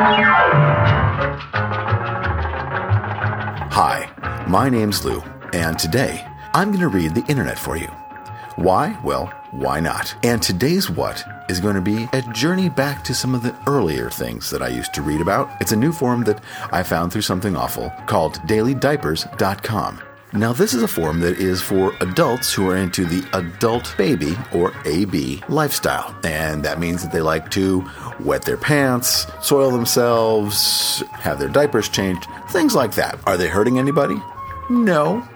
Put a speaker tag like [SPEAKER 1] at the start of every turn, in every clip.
[SPEAKER 1] Hi, my name's Lou, and today I'm going to read the internet for you. Why? Well, why not? And today's what is going to be a journey back to some of the earlier things that I used to read about. It's a new forum that I found through something awful called dailydiapers.com. Now, this is a forum that is for adults who are into the adult baby or AB lifestyle. And that means that they like to wet their pants, soil themselves, have their diapers changed, things like that. Are they hurting anybody? No.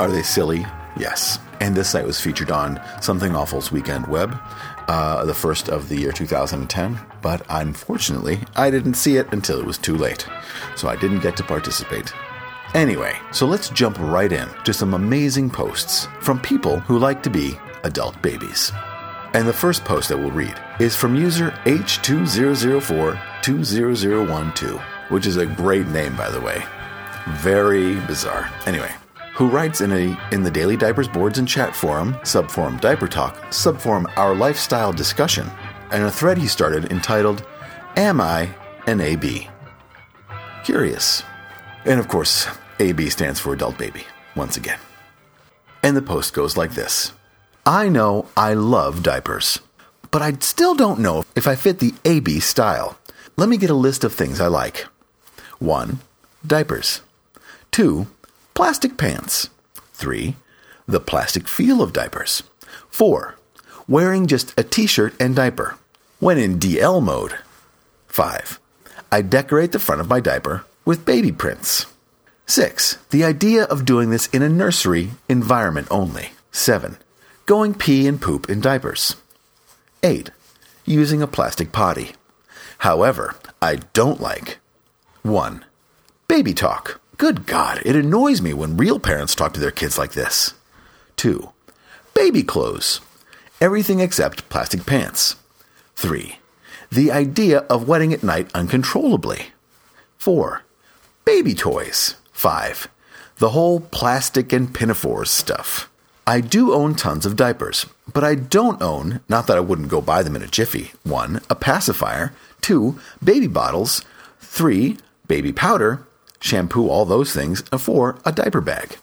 [SPEAKER 1] Are they silly? Yes. And this site was featured on Something Awful's Weekend Web, uh, the first of the year 2010. But unfortunately, I didn't see it until it was too late. So I didn't get to participate. Anyway, so let's jump right in to some amazing posts from people who like to be adult babies. And the first post that we'll read is from user H20042012, which is a great name, by the way. Very bizarre. Anyway, who writes in a in the Daily Diapers boards and chat forum, subforum Diaper Talk, subforum Our Lifestyle Discussion, and a thread he started entitled "Am I an AB?" Curious. And of course, AB stands for adult baby, once again. And the post goes like this I know I love diapers, but I still don't know if I fit the AB style. Let me get a list of things I like 1. Diapers. 2. Plastic pants. 3. The plastic feel of diapers. 4. Wearing just a t shirt and diaper. When in DL mode. 5. I decorate the front of my diaper with baby prints. 6. The idea of doing this in a nursery environment only. 7. Going pee and poop in diapers. 8. Using a plastic potty. However, I don't like 1. Baby talk. Good God, it annoys me when real parents talk to their kids like this. 2. Baby clothes. Everything except plastic pants. 3. The idea of wetting at night uncontrollably. 4. Baby toys. 5. The whole plastic and pinafores stuff. I do own tons of diapers, but I don't own, not that I wouldn't go buy them in a jiffy, 1. A pacifier, 2. Baby bottles, 3. Baby powder, shampoo, all those things, and 4. A diaper bag.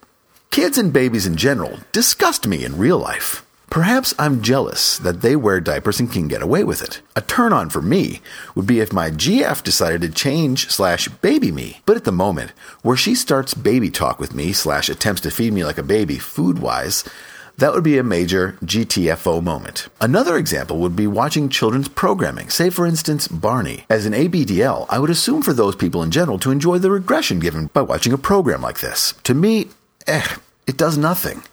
[SPEAKER 1] Kids and babies in general disgust me in real life. Perhaps I'm jealous that they wear diapers and can get away with it. A turn on for me would be if my GF decided to change slash baby me. But at the moment, where she starts baby talk with me slash attempts to feed me like a baby food wise, that would be a major GTFO moment. Another example would be watching children's programming, say for instance Barney. As an ABDL, I would assume for those people in general to enjoy the regression given by watching a program like this. To me, eh, it does nothing.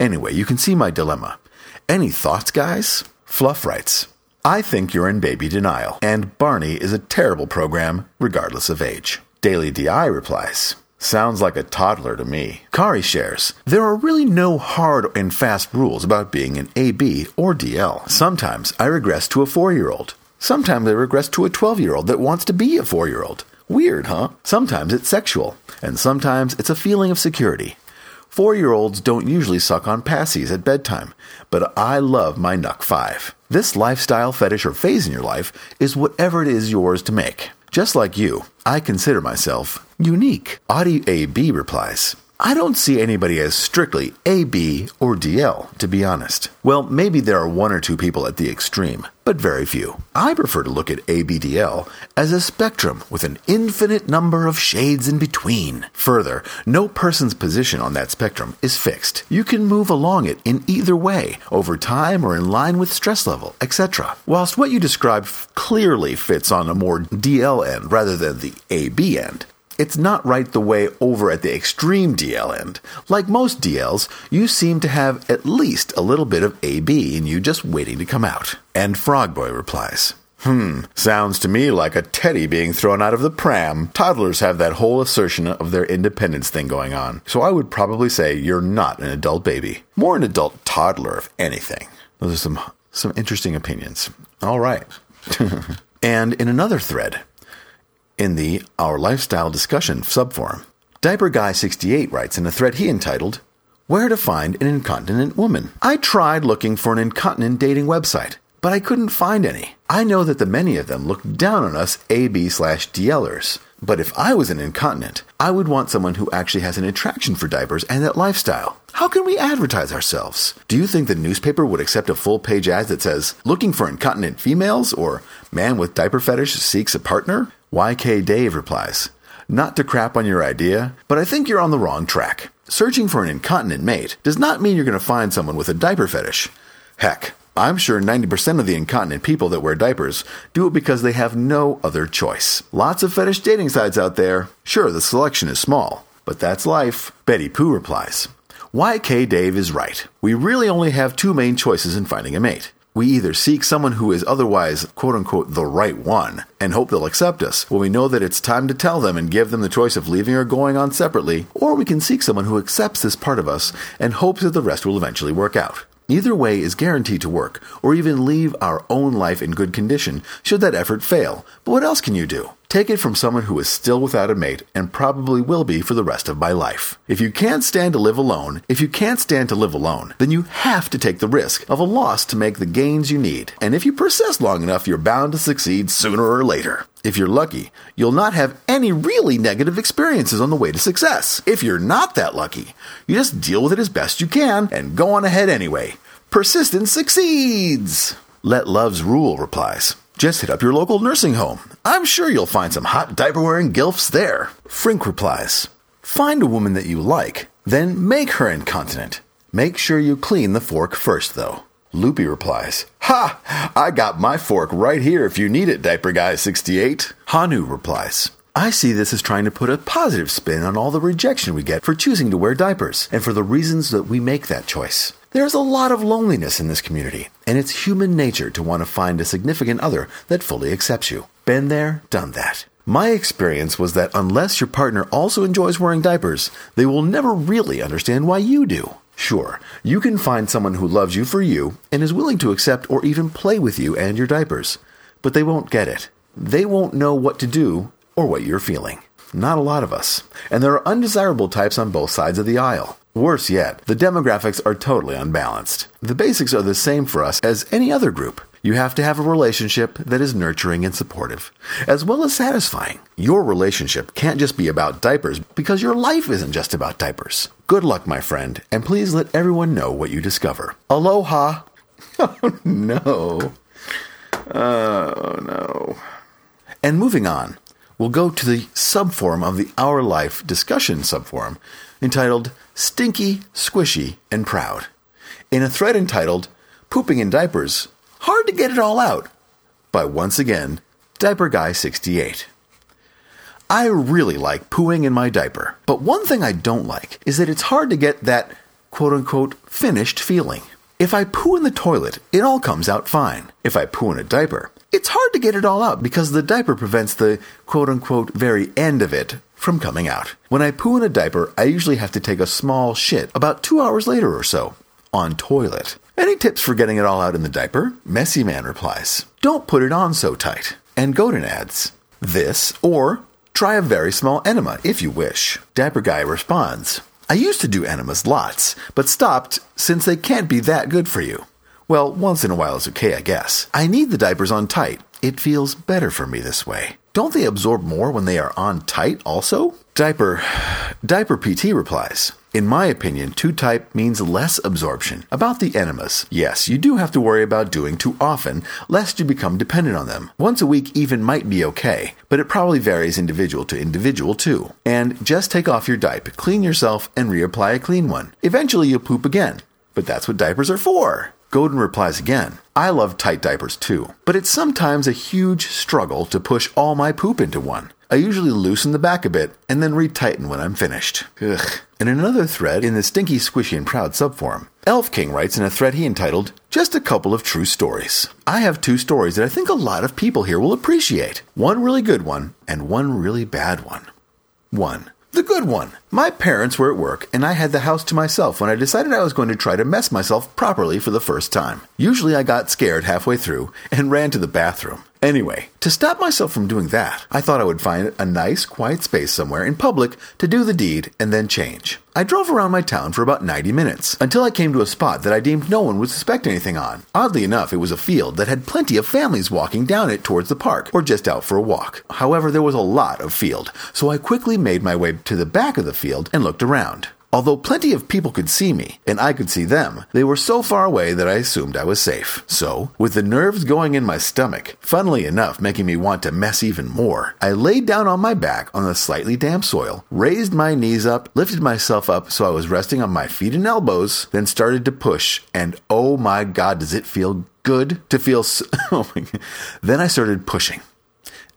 [SPEAKER 1] Anyway, you can see my dilemma. Any thoughts, guys? Fluff writes, I think you're in baby denial, and Barney is a terrible program, regardless of age. Daily DI replies, Sounds like a toddler to me. Kari shares, There are really no hard and fast rules about being an AB or DL. Sometimes I regress to a four year old. Sometimes I regress to a 12 year old that wants to be a four year old. Weird, huh? Sometimes it's sexual, and sometimes it's a feeling of security. Four year olds don't usually suck on passies at bedtime, but I love my Nuk 5. This lifestyle fetish or phase in your life is whatever it is yours to make. Just like you, I consider myself unique. Audi AB replies, I don't see anybody as strictly AB or DL, to be honest. Well, maybe there are one or two people at the extreme, but very few. I prefer to look at ABDL as a spectrum with an infinite number of shades in between. Further, no person's position on that spectrum is fixed. You can move along it in either way, over time or in line with stress level, etc. Whilst what you described clearly fits on a more DL end rather than the AB end, it's not right the way over at the extreme DL end. Like most DLs, you seem to have at least a little bit of AB in you just waiting to come out. And Frogboy replies, Hmm, sounds to me like a teddy being thrown out of the pram. Toddlers have that whole assertion of their independence thing going on. So I would probably say you're not an adult baby. More an adult toddler, if anything. Those are some, some interesting opinions. All right. and in another thread, in the Our Lifestyle Discussion subforum. Diaper Guy 68 writes in a thread he entitled, Where to Find an Incontinent Woman. I tried looking for an incontinent dating website, but I couldn't find any. I know that the many of them look down on us AB slash DLers. But if I was an incontinent, I would want someone who actually has an attraction for diapers and that lifestyle. How can we advertise ourselves? Do you think the newspaper would accept a full page ad that says, looking for incontinent females or man with diaper fetish seeks a partner? YK Dave replies, not to crap on your idea, but I think you're on the wrong track. Searching for an incontinent mate does not mean you're going to find someone with a diaper fetish. Heck, I'm sure 90% of the incontinent people that wear diapers do it because they have no other choice. Lots of fetish dating sites out there. Sure, the selection is small, but that's life. Betty Pooh replies. YK Dave is right. We really only have two main choices in finding a mate. We either seek someone who is otherwise, quote unquote, the right one, and hope they'll accept us when we know that it's time to tell them and give them the choice of leaving or going on separately, or we can seek someone who accepts this part of us and hopes that the rest will eventually work out. Neither way is guaranteed to work, or even leave our own life in good condition should that effort fail. But what else can you do? Take it from someone who is still without a mate and probably will be for the rest of my life. If you can't stand to live alone, if you can't stand to live alone, then you have to take the risk of a loss to make the gains you need. And if you persist long enough, you're bound to succeed sooner or later. If you're lucky, you'll not have any really negative experiences on the way to success. If you're not that lucky, you just deal with it as best you can and go on ahead anyway. Persistence succeeds! Let Love's Rule replies. Just hit up your local nursing home. I'm sure you'll find some hot diaper wearing gilfs there. Frink replies. Find a woman that you like, then make her incontinent. Make sure you clean the fork first, though. Loopy replies, Ha! I got my fork right here if you need it, Diaper Guy 68. Hanu replies, I see this as trying to put a positive spin on all the rejection we get for choosing to wear diapers and for the reasons that we make that choice. There's a lot of loneliness in this community, and it's human nature to want to find a significant other that fully accepts you. Been there, done that. My experience was that unless your partner also enjoys wearing diapers, they will never really understand why you do. Sure, you can find someone who loves you for you and is willing to accept or even play with you and your diapers, but they won't get it. They won't know what to do or what you're feeling. Not a lot of us. And there are undesirable types on both sides of the aisle. Worse yet, the demographics are totally unbalanced. The basics are the same for us as any other group. You have to have a relationship that is nurturing and supportive, as well as satisfying. Your relationship can't just be about diapers because your life isn't just about diapers. Good luck, my friend, and please let everyone know what you discover. Aloha! Oh no. Oh no. And moving on, we'll go to the subforum of the Our Life discussion subforum entitled Stinky, Squishy, and Proud. In a thread entitled Pooping in Diapers Hard to Get It All Out by once again, Diaper Guy 68. I really like pooing in my diaper, but one thing I don't like is that it's hard to get that quote unquote finished feeling. If I poo in the toilet, it all comes out fine. If I poo in a diaper, it's hard to get it all out because the diaper prevents the quote unquote very end of it from coming out. When I poo in a diaper, I usually have to take a small shit about two hours later or so on toilet. Any tips for getting it all out in the diaper? Messy Man replies, Don't put it on so tight. And Godin adds, This, or try a very small enema if you wish. Diaper Guy responds, I used to do enemas lots, but stopped since they can't be that good for you. Well, once in a while is okay, I guess. I need the diapers on tight. It feels better for me this way. Don't they absorb more when they are on tight also? Diaper Diaper PT replies. In my opinion, too tight means less absorption. About the enemas, yes, you do have to worry about doing too often, lest you become dependent on them. Once a week even might be okay, but it probably varies individual to individual too. And just take off your diaper, clean yourself, and reapply a clean one. Eventually you'll poop again. But that's what diapers are for. Godin replies again, I love tight diapers too, but it's sometimes a huge struggle to push all my poop into one. I usually loosen the back a bit and then retighten when I'm finished. Ugh. In another thread in the Stinky, Squishy, and Proud subforum, Elf King writes in a thread he entitled, Just a Couple of True Stories. I have two stories that I think a lot of people here will appreciate. One really good one and one really bad one. 1. The good one. My parents were at work, and I had the house to myself when I decided I was going to try to mess myself properly for the first time. Usually I got scared halfway through and ran to the bathroom. Anyway, to stop myself from doing that, I thought I would find a nice, quiet space somewhere in public to do the deed and then change. I drove around my town for about 90 minutes until I came to a spot that I deemed no one would suspect anything on. Oddly enough, it was a field that had plenty of families walking down it towards the park or just out for a walk. However, there was a lot of field, so I quickly made my way to the back of the field and looked around. Although plenty of people could see me, and I could see them, they were so far away that I assumed I was safe. So, with the nerves going in my stomach, funnily enough making me want to mess even more, I laid down on my back on the slightly damp soil, raised my knees up, lifted myself up so I was resting on my feet and elbows, then started to push, and oh my god, does it feel good to feel so- oh then I started pushing.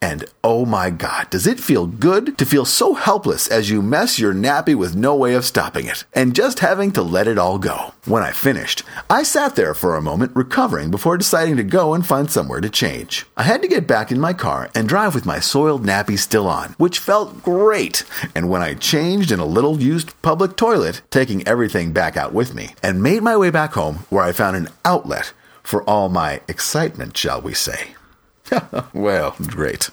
[SPEAKER 1] And oh my god, does it feel good to feel so helpless as you mess your nappy with no way of stopping it, and just having to let it all go? When I finished, I sat there for a moment recovering before deciding to go and find somewhere to change. I had to get back in my car and drive with my soiled nappy still on, which felt great. And when I changed in a little used public toilet, taking everything back out with me, and made my way back home where I found an outlet for all my excitement, shall we say. well, great.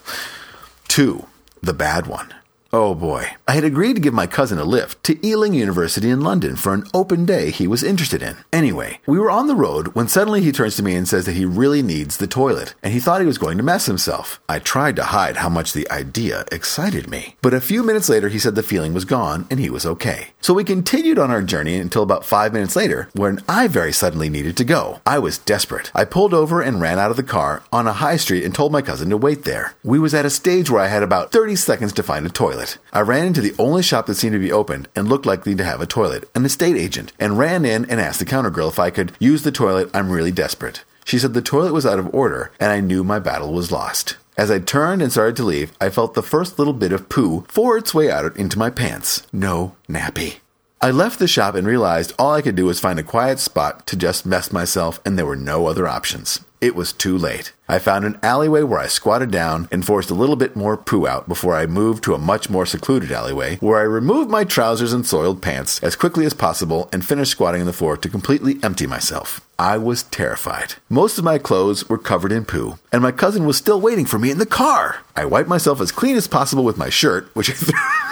[SPEAKER 1] Two, the bad one. Oh boy. I had agreed to give my cousin a lift to Ealing University in London for an open day he was interested in. Anyway, we were on the road when suddenly he turns to me and says that he really needs the toilet, and he thought he was going to mess himself. I tried to hide how much the idea excited me, but a few minutes later he said the feeling was gone and he was okay. So we continued on our journey until about five minutes later, when I very suddenly needed to go. I was desperate. I pulled over and ran out of the car on a high street and told my cousin to wait there. We was at a stage where I had about 30 seconds to find a toilet toilet. I ran into the only shop that seemed to be open and looked likely to have a toilet, an estate agent, and ran in and asked the counter girl if I could use the toilet. I'm really desperate. She said the toilet was out of order, and I knew my battle was lost. As I turned and started to leave, I felt the first little bit of poo for its way out into my pants. No nappy. I left the shop and realized all I could do was find a quiet spot to just mess myself, and there were no other options. It was too late. I found an alleyway where I squatted down and forced a little bit more poo out before I moved to a much more secluded alleyway where I removed my trousers and soiled pants as quickly as possible and finished squatting on the floor to completely empty myself. I was terrified. Most of my clothes were covered in poo, and my cousin was still waiting for me in the car. I wiped myself as clean as possible with my shirt, which I threw.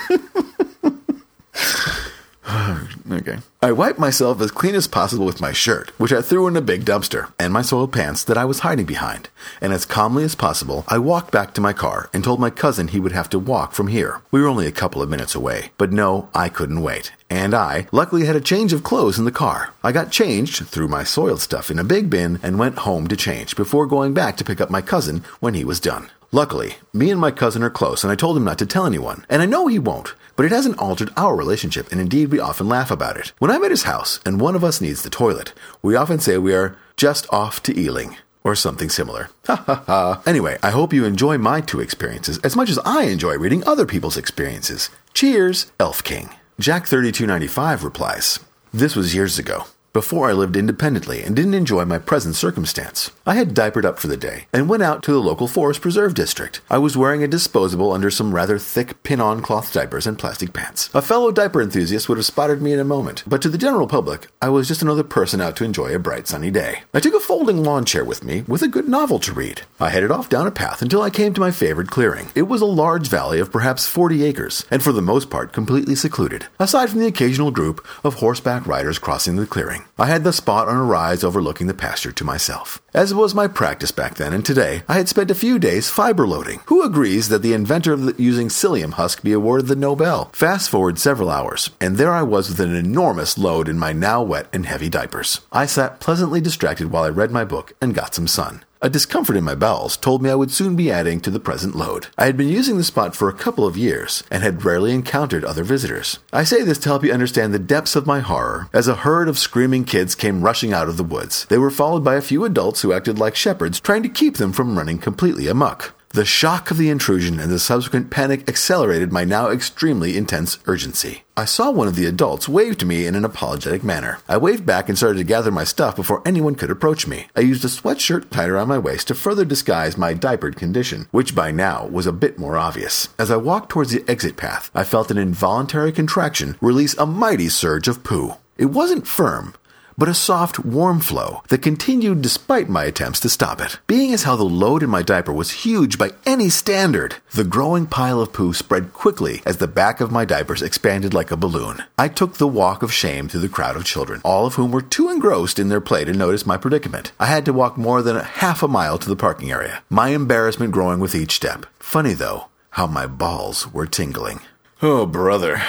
[SPEAKER 1] Okay. I wiped myself as clean as possible with my shirt, which I threw in a big dumpster, and my soiled pants that I was hiding behind. And as calmly as possible, I walked back to my car and told my cousin he would have to walk from here. We were only a couple of minutes away. But no, I couldn't wait. And I, luckily, had a change of clothes in the car. I got changed, threw my soiled stuff in a big bin, and went home to change before going back to pick up my cousin when he was done. Luckily, me and my cousin are close, and I told him not to tell anyone. And I know he won't, but it hasn't altered our relationship, and indeed we often laugh about it. When I'm at his house and one of us needs the toilet, we often say we are just off to Ealing. Or something similar. Ha ha ha. Anyway, I hope you enjoy my two experiences as much as I enjoy reading other people's experiences. Cheers, Elf King. Jack3295 replies This was years ago before I lived independently and didn't enjoy my present circumstance. I had diapered up for the day and went out to the local forest preserve district. I was wearing a disposable under some rather thick pin on cloth diapers and plastic pants. A fellow diaper enthusiast would have spotted me in a moment, but to the general public, I was just another person out to enjoy a bright sunny day. I took a folding lawn chair with me with a good novel to read. I headed off down a path until I came to my favorite clearing. It was a large valley of perhaps 40 acres, and for the most part completely secluded, aside from the occasional group of horseback riders crossing the clearing. I had the spot on a rise overlooking the pasture to myself. As was my practice back then and today, I had spent a few days fiber loading. Who agrees that the inventor of the, using psyllium husk be awarded the Nobel? Fast forward several hours, and there I was with an enormous load in my now wet and heavy diapers. I sat pleasantly distracted while I read my book and got some sun. A discomfort in my bowels told me I would soon be adding to the present load. I had been using the spot for a couple of years and had rarely encountered other visitors. I say this to help you understand the depths of my horror as a herd of screaming kids came rushing out of the woods. They were followed by a few adults who acted like shepherds, trying to keep them from running completely amuck. The shock of the intrusion and the subsequent panic accelerated my now extremely intense urgency. I saw one of the adults wave to me in an apologetic manner. I waved back and started to gather my stuff before anyone could approach me. I used a sweatshirt tied around my waist to further disguise my diapered condition, which by now was a bit more obvious. As I walked towards the exit path, I felt an involuntary contraction release a mighty surge of poo. It wasn't firm, but a soft, warm flow that continued despite my attempts to stop it. Being as how the load in my diaper was huge by any standard, the growing pile of poo spread quickly as the back of my diapers expanded like a balloon. I took the walk of shame through the crowd of children, all of whom were too engrossed in their play to notice my predicament. I had to walk more than half a mile to the parking area, my embarrassment growing with each step. Funny though, how my balls were tingling. Oh, brother.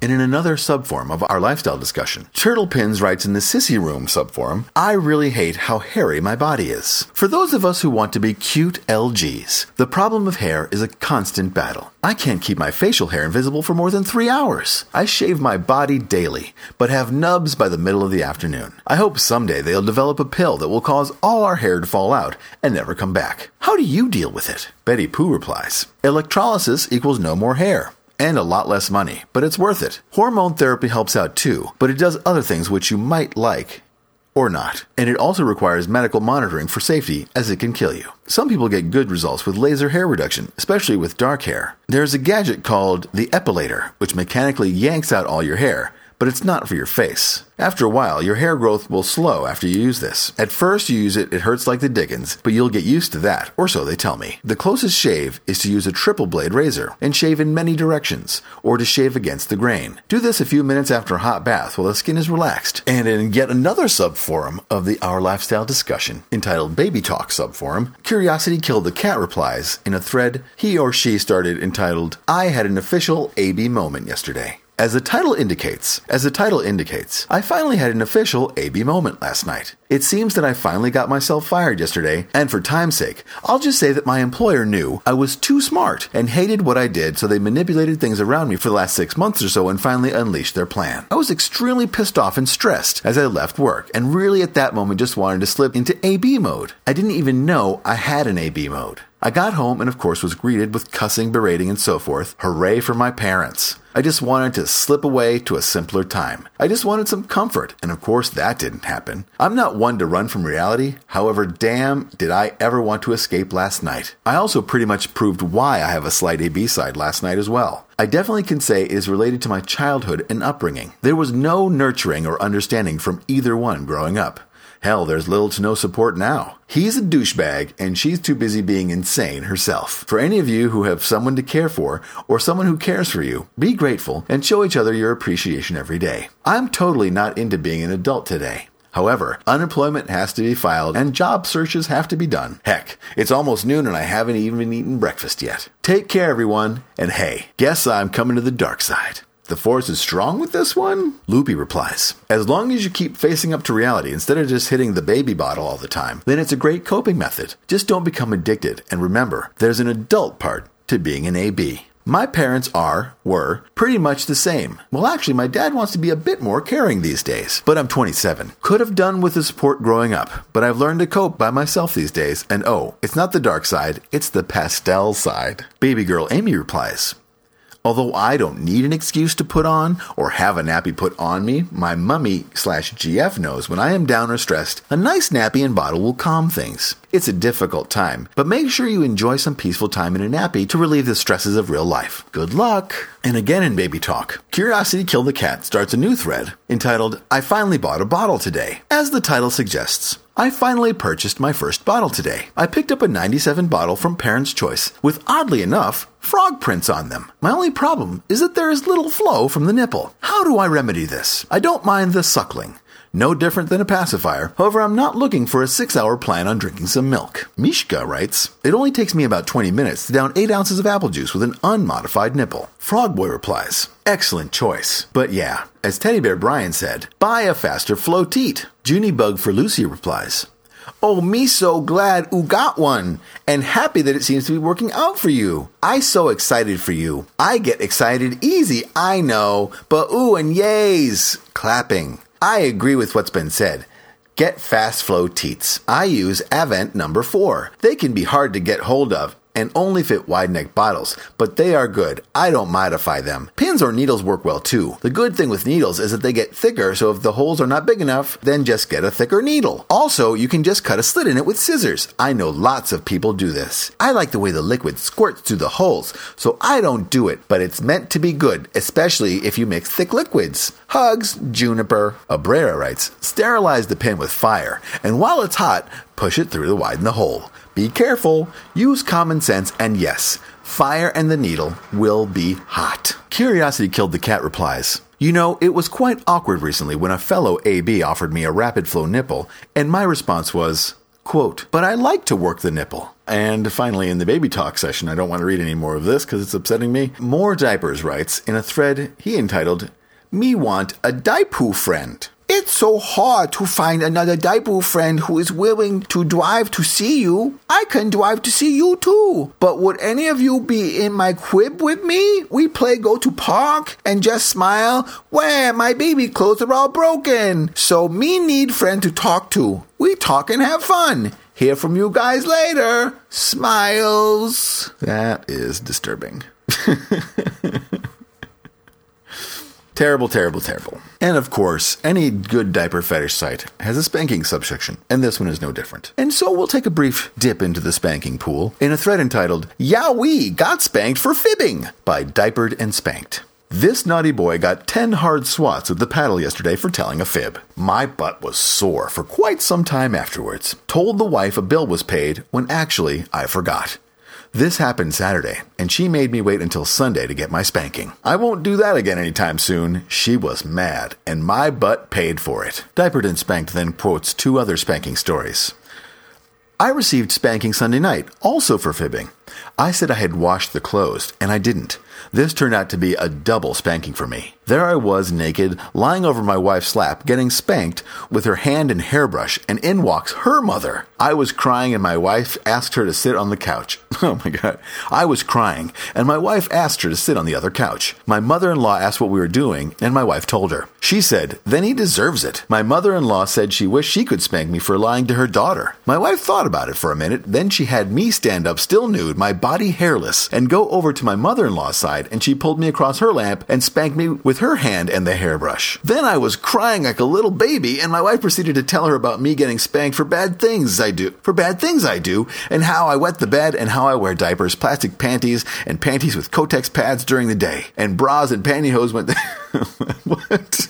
[SPEAKER 1] And in another subforum of our lifestyle discussion, Turtle Pins writes in the Sissy Room subforum, I really hate how hairy my body is. For those of us who want to be cute LGs, the problem of hair is a constant battle. I can't keep my facial hair invisible for more than three hours. I shave my body daily, but have nubs by the middle of the afternoon. I hope someday they'll develop a pill that will cause all our hair to fall out and never come back. How do you deal with it? Betty Pooh replies, Electrolysis equals no more hair and a lot less money, but it's worth it. Hormone therapy helps out too, but it does other things which you might like or not. And it also requires medical monitoring for safety as it can kill you. Some people get good results with laser hair reduction, especially with dark hair. There's a gadget called the epilator, which mechanically yanks out all your hair but it's not for your face. After a while, your hair growth will slow after you use this. At first you use it, it hurts like the dickens, but you'll get used to that, or so they tell me. The closest shave is to use a triple blade razor and shave in many directions, or to shave against the grain. Do this a few minutes after a hot bath while the skin is relaxed. And in yet another subforum of the Our Lifestyle discussion, entitled Baby Talk subforum, Curiosity Killed the Cat replies in a thread he or she started entitled, I had an official AB moment yesterday. As the title indicates, as the title indicates, I finally had an official AB moment last night. It seems that I finally got myself fired yesterday, and for time's sake, I'll just say that my employer knew I was too smart and hated what I did, so they manipulated things around me for the last six months or so and finally unleashed their plan. I was extremely pissed off and stressed as I left work, and really at that moment just wanted to slip into AB mode. I didn't even know I had an AB mode. I got home and, of course, was greeted with cussing, berating, and so forth. Hooray for my parents. I just wanted to slip away to a simpler time. I just wanted some comfort, and of course, that didn't happen. I'm not one to run from reality, however, damn, did I ever want to escape last night. I also pretty much proved why I have a slight AB side last night as well. I definitely can say it is related to my childhood and upbringing. There was no nurturing or understanding from either one growing up. Hell, there's little to no support now. He's a douchebag, and she's too busy being insane herself. For any of you who have someone to care for, or someone who cares for you, be grateful and show each other your appreciation every day. I'm totally not into being an adult today. However, unemployment has to be filed and job searches have to be done. Heck, it's almost noon and I haven't even eaten breakfast yet. Take care, everyone, and hey, guess I'm coming to the dark side. The force is strong with this one? Loopy replies. As long as you keep facing up to reality instead of just hitting the baby bottle all the time, then it's a great coping method. Just don't become addicted, and remember, there's an adult part to being an AB. My parents are, were, pretty much the same. Well, actually, my dad wants to be a bit more caring these days, but I'm 27. Could have done with the support growing up, but I've learned to cope by myself these days, and oh, it's not the dark side, it's the pastel side. Baby girl Amy replies, Although I don't need an excuse to put on or have a nappy put on me, my mummy slash GF knows when I am down or stressed, a nice nappy and bottle will calm things. It's a difficult time, but make sure you enjoy some peaceful time in a nappy to relieve the stresses of real life. Good luck! And again in Baby Talk, Curiosity Killed the Cat starts a new thread entitled, I finally bought a bottle today. As the title suggests, I finally purchased my first bottle today. I picked up a 97 bottle from Parents' Choice with, oddly enough, frog prints on them. My only problem is that there is little flow from the nipple. How do I remedy this? I don't mind the suckling. No different than a pacifier. However, I'm not looking for a six hour plan on drinking some milk. Mishka writes, It only takes me about 20 minutes to down 8 ounces of apple juice with an unmodified nipple. Frogboy replies, Excellent choice. But yeah, as Teddy Bear Brian said, buy a faster flow teat. Junie Bug for Lucy replies, Oh, me so glad oo got one, and happy that it seems to be working out for you. I so excited for you. I get excited easy, I know, but ooh and yays. Clapping. I agree with what's been said. Get fast flow teats. I use Avent number 4. They can be hard to get hold of, and only fit wide neck bottles, but they are good. I don't modify them. Pins or needles work well too. The good thing with needles is that they get thicker, so if the holes are not big enough, then just get a thicker needle. Also, you can just cut a slit in it with scissors. I know lots of people do this. I like the way the liquid squirts through the holes, so I don't do it, but it's meant to be good, especially if you mix thick liquids. Hugs, Juniper. Abrera writes, sterilize the pin with fire, and while it's hot, push it through to widen the hole. Be careful, use common sense, and yes, fire and the needle will be hot. Curiosity Killed the Cat replies, you know, it was quite awkward recently when a fellow AB offered me a rapid flow nipple, and my response was, quote, but I like to work the nipple. And finally, in the baby talk session, I don't want to read any more of this because it's upsetting me. More Diapers writes in a thread he entitled, Me Want a Daipu Friend. It's so hard to find another Daibu friend who is willing to drive to see you. I can drive to see you too. But would any of you be in my crib with me? We play go to park and just smile. Where my baby clothes are all broken. So me need friend to talk to. We talk and have fun. Hear from you guys later. Smiles. That is disturbing. Terrible, terrible, terrible. And of course, any good diaper fetish site has a spanking subsection, and this one is no different. And so we'll take a brief dip into the spanking pool in a thread entitled Yowee Got Spanked for Fibbing by Diapered and Spanked. This naughty boy got 10 hard swats with the paddle yesterday for telling a fib. My butt was sore for quite some time afterwards. Told the wife a bill was paid when actually I forgot. This happened Saturday, and she made me wait until Sunday to get my spanking. I won't do that again anytime soon. She was mad, and my butt paid for it. Diapered and Spanked then quotes two other spanking stories. I received spanking Sunday night, also for fibbing. I said I had washed the clothes, and I didn't. This turned out to be a double spanking for me. There I was, naked, lying over my wife's lap, getting spanked with her hand and hairbrush, and in walks her mother. I was crying, and my wife asked her to sit on the couch. Oh my god. I was crying, and my wife asked her to sit on the other couch. My mother in law asked what we were doing, and my wife told her. She said, Then he deserves it. My mother in law said she wished she could spank me for lying to her daughter. My wife thought about it for a minute, then she had me stand up, still nude, my body hairless, and go over to my mother in law's side, and she pulled me across her lap and spanked me with her hand and the hairbrush. Then I was crying like a little baby, and my wife proceeded to tell her about me getting spanked for bad things I do, for bad things I do, and how I wet the bed, and how I wear diapers, plastic panties, and panties with Kotex pads during the day, and bras and pantyhose went. what?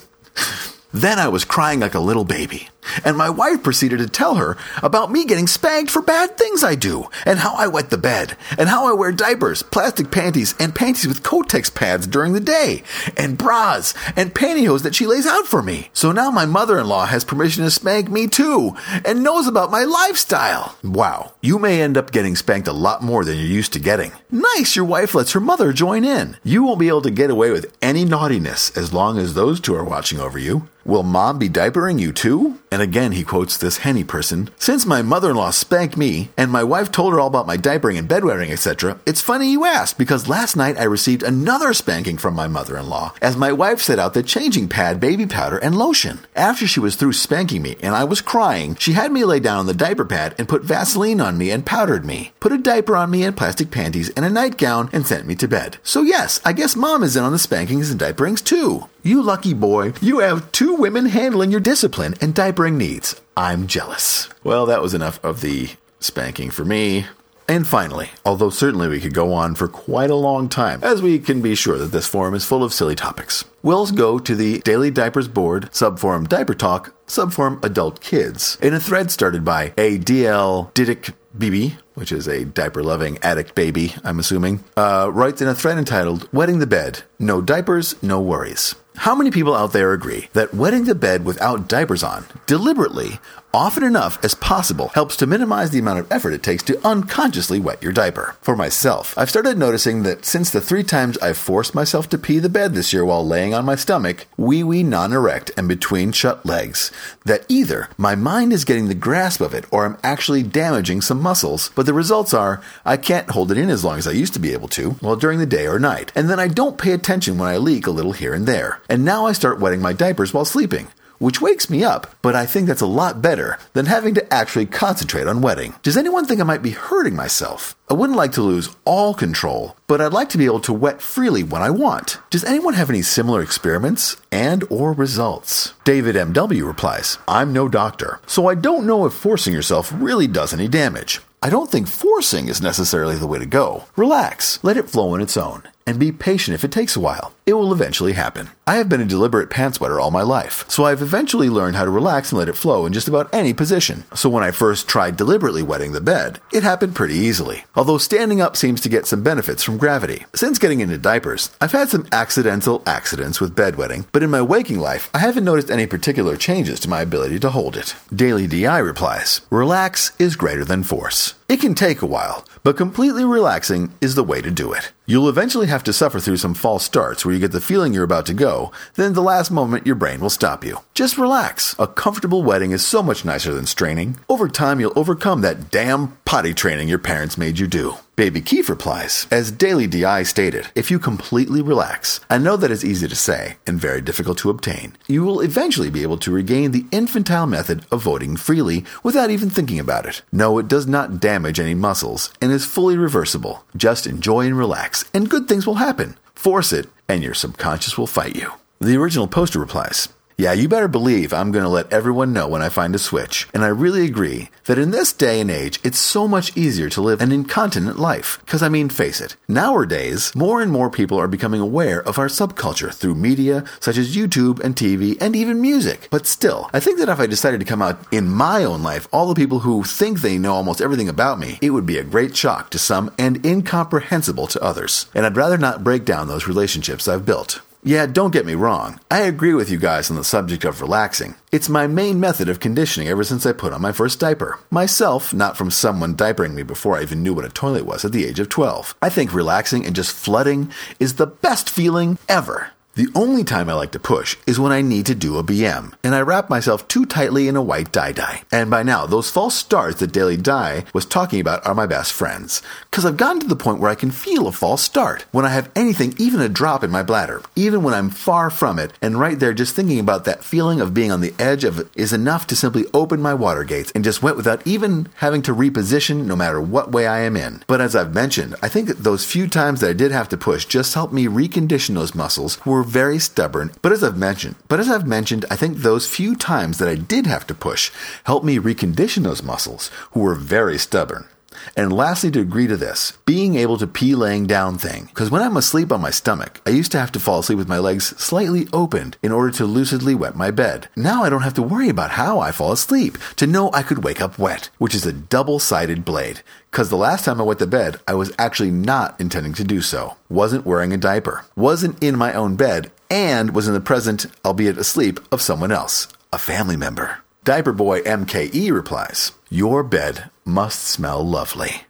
[SPEAKER 1] Then I was crying like a little baby and my wife proceeded to tell her about me getting spanked for bad things I do, and how I wet the bed, and how I wear diapers, plastic panties, and panties with Kotex pads during the day, and bras, and pantyhose that she lays out for me. So now my mother in law has permission to spank me too, and knows about my lifestyle. Wow, you may end up getting spanked a lot more than you're used to getting. Nice, your wife lets her mother join in. You won't be able to get away with any naughtiness as long as those two are watching over you. Will mom be diapering you too? And again, he quotes this Henny person. Since my mother in law spanked me, and my wife told her all about my diapering and bedwearing, etc., it's funny you asked, because last night I received another spanking from my mother in law, as my wife set out the changing pad, baby powder, and lotion. After she was through spanking me and I was crying, she had me lay down on the diaper pad and put Vaseline on me and powdered me, put a diaper on me and plastic panties and a nightgown, and sent me to bed. So, yes, I guess mom is in on the spankings and diaperings too. You lucky boy, you have two women handling your discipline and diapering needs. I'm jealous. Well, that was enough of the spanking for me. And finally, although certainly we could go on for quite a long time, as we can be sure that this forum is full of silly topics, we'll go to the Daily Diapers Board, subforum Diaper Talk, subforum Adult Kids, in a thread started by a DL Didic BB, which is a diaper loving addict baby, I'm assuming, uh, writes in a thread entitled Wetting the Bed No Diapers, No Worries. How many people out there agree that wetting the bed without diapers on, deliberately, often enough as possible, helps to minimize the amount of effort it takes to unconsciously wet your diaper? For myself, I've started noticing that since the three times I've forced myself to pee the bed this year while laying on my stomach, wee wee non erect and between shut legs, that either my mind is getting the grasp of it or I'm actually damaging some muscles, but the results are I can't hold it in as long as I used to be able to, well, during the day or night, and then I don't pay attention when I leak a little here and there. And now I start wetting my diapers while sleeping which wakes me up, but I think that's a lot better than having to actually concentrate on wetting. Does anyone think I might be hurting myself? I wouldn't like to lose all control, but I'd like to be able to wet freely when I want. Does anyone have any similar experiments and or results? David MW replies, I'm no doctor, so I don't know if forcing yourself really does any damage. I don't think forcing is necessarily the way to go. Relax, let it flow on its own, and be patient if it takes a while. It will eventually happen. I have been a deliberate pants wetter all my life, so I've eventually learned how to relax and let it flow in just about any position. So when I first tried deliberately wetting the bed, it happened pretty easily. Although standing up seems to get some benefits from gravity. Since getting into diapers, I've had some accidental accidents with bedwetting, but in my waking life, I haven't noticed any particular changes to my ability to hold it. Daily DI replies, Relax is greater than force. It can take a while, but completely relaxing is the way to do it. You'll eventually have to suffer through some false starts where you get the feeling you're about to go, then the last moment your brain will stop you. Just relax. A comfortable wetting is so much nicer than straining. Over time, you'll overcome that damn potty training your parents made you do. Baby Keith replies, as Daily DI stated, if you completely relax, I know that is easy to say and very difficult to obtain, you will eventually be able to regain the infantile method of voting freely without even thinking about it. No, it does not damage any muscles and is fully reversible. Just enjoy and relax, and good things will happen. Force it, and your subconscious will fight you. The original poster replies, yeah, you better believe I'm going to let everyone know when I find a switch. And I really agree that in this day and age, it's so much easier to live an incontinent life. Because, I mean, face it, nowadays, more and more people are becoming aware of our subculture through media such as YouTube and TV and even music. But still, I think that if I decided to come out in my own life, all the people who think they know almost everything about me, it would be a great shock to some and incomprehensible to others. And I'd rather not break down those relationships I've built. Yeah, don't get me wrong. I agree with you guys on the subject of relaxing. It's my main method of conditioning ever since I put on my first diaper. Myself, not from someone diapering me before I even knew what a toilet was at the age of 12. I think relaxing and just flooding is the best feeling ever. The only time I like to push is when I need to do a BM, and I wrap myself too tightly in a white dye-dye. And by now, those false starts that Daily Dye was talking about are my best friends. Cause I've gotten to the point where I can feel a false start when I have anything, even a drop in my bladder, even when I'm far from it, and right there just thinking about that feeling of being on the edge of it is enough to simply open my water gates and just wet without even having to reposition no matter what way I am in. But as I've mentioned, I think those few times that I did have to push just helped me recondition those muscles were very stubborn, but as I've mentioned, but as I've mentioned, I think those few times that I did have to push helped me recondition those muscles who were very stubborn. And lastly, to agree to this, being able to pee laying down thing. Because when I'm asleep on my stomach, I used to have to fall asleep with my legs slightly opened in order to lucidly wet my bed. Now I don't have to worry about how I fall asleep to know I could wake up wet, which is a double sided blade. Because the last time I wet the bed, I was actually not intending to do so. Wasn't wearing a diaper. Wasn't in my own bed and was in the present, albeit asleep, of someone else, a family member. Diaper Boy MKE replies, Your bed must smell lovely.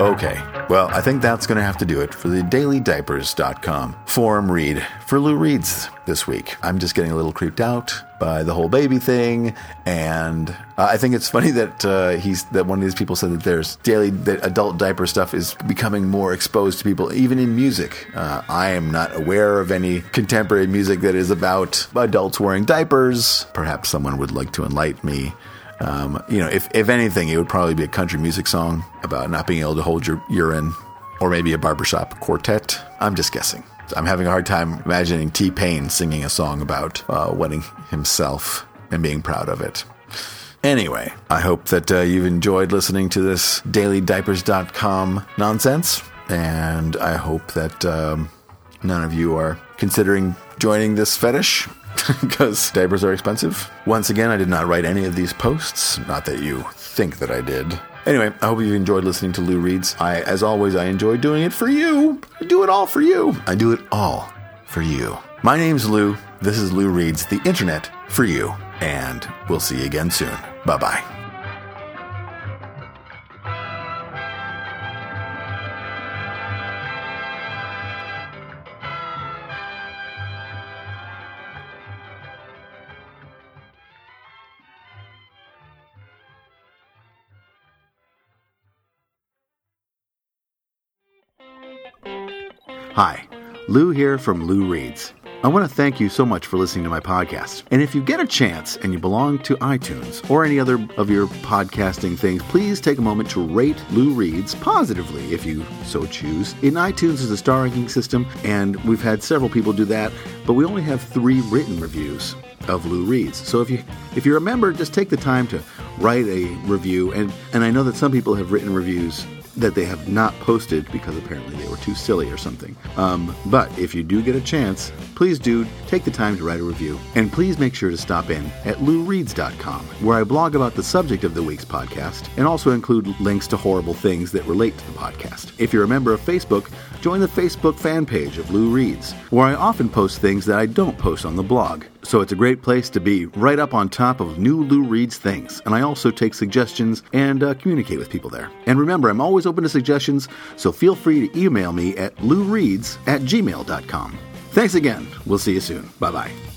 [SPEAKER 1] Okay, well, I think that's going to have to do it for the dailydiapers.com forum read for Lou Reads this week. I'm just getting a little creeped out by the whole baby thing, and uh, I think it's funny that uh, he's that one of these people said that there's daily that adult diaper stuff is becoming more exposed to people, even in music. Uh, I am not aware of any contemporary music that is about adults wearing diapers. Perhaps someone would like to enlighten me. Um, you know, if, if anything, it would probably be a country music song about not being able to hold your urine, or maybe a barbershop quartet. I'm just guessing. I'm having a hard time imagining T Pain singing a song about uh, wedding himself and being proud of it. Anyway, I hope that uh, you've enjoyed listening to this dailydiapers.com nonsense, and I hope that um, none of you are considering joining this fetish because diapers are expensive. Once again, I did not write any of these posts. Not that you think that I did. Anyway, I hope you've enjoyed listening to Lou Reads. I, as always, I enjoy doing it for you. I do it all for you. I do it all for you. My name's Lou. This is Lou Reads, the internet for you. And we'll see you again soon. Bye bye. Hi, Lou here from Lou Reads. I want to thank you so much for listening to my podcast. And if you get a chance and you belong to iTunes or any other of your podcasting things, please take a moment to rate Lou Reads positively if you so choose. In iTunes, is a star ranking system, and we've had several people do that, but we only have three written reviews of Lou Reads. So if you if you're a member, just take the time to write a review. And and I know that some people have written reviews that they have not posted because apparently they were too silly or something. Um, but if you do get a chance, please do take the time to write a review. And please make sure to stop in at loureads.com, where I blog about the subject of the week's podcast and also include links to horrible things that relate to the podcast. If you're a member of Facebook, join the Facebook fan page of Lou Reads, where I often post things that I don't post on the blog. So it's a great place to be right up on top of new Lou Reads things. And I also take suggestions and uh, communicate with people there. And remember, I'm always open to suggestions, so feel free to email me at loureads at gmail.com. Thanks again. We'll see you soon. Bye bye.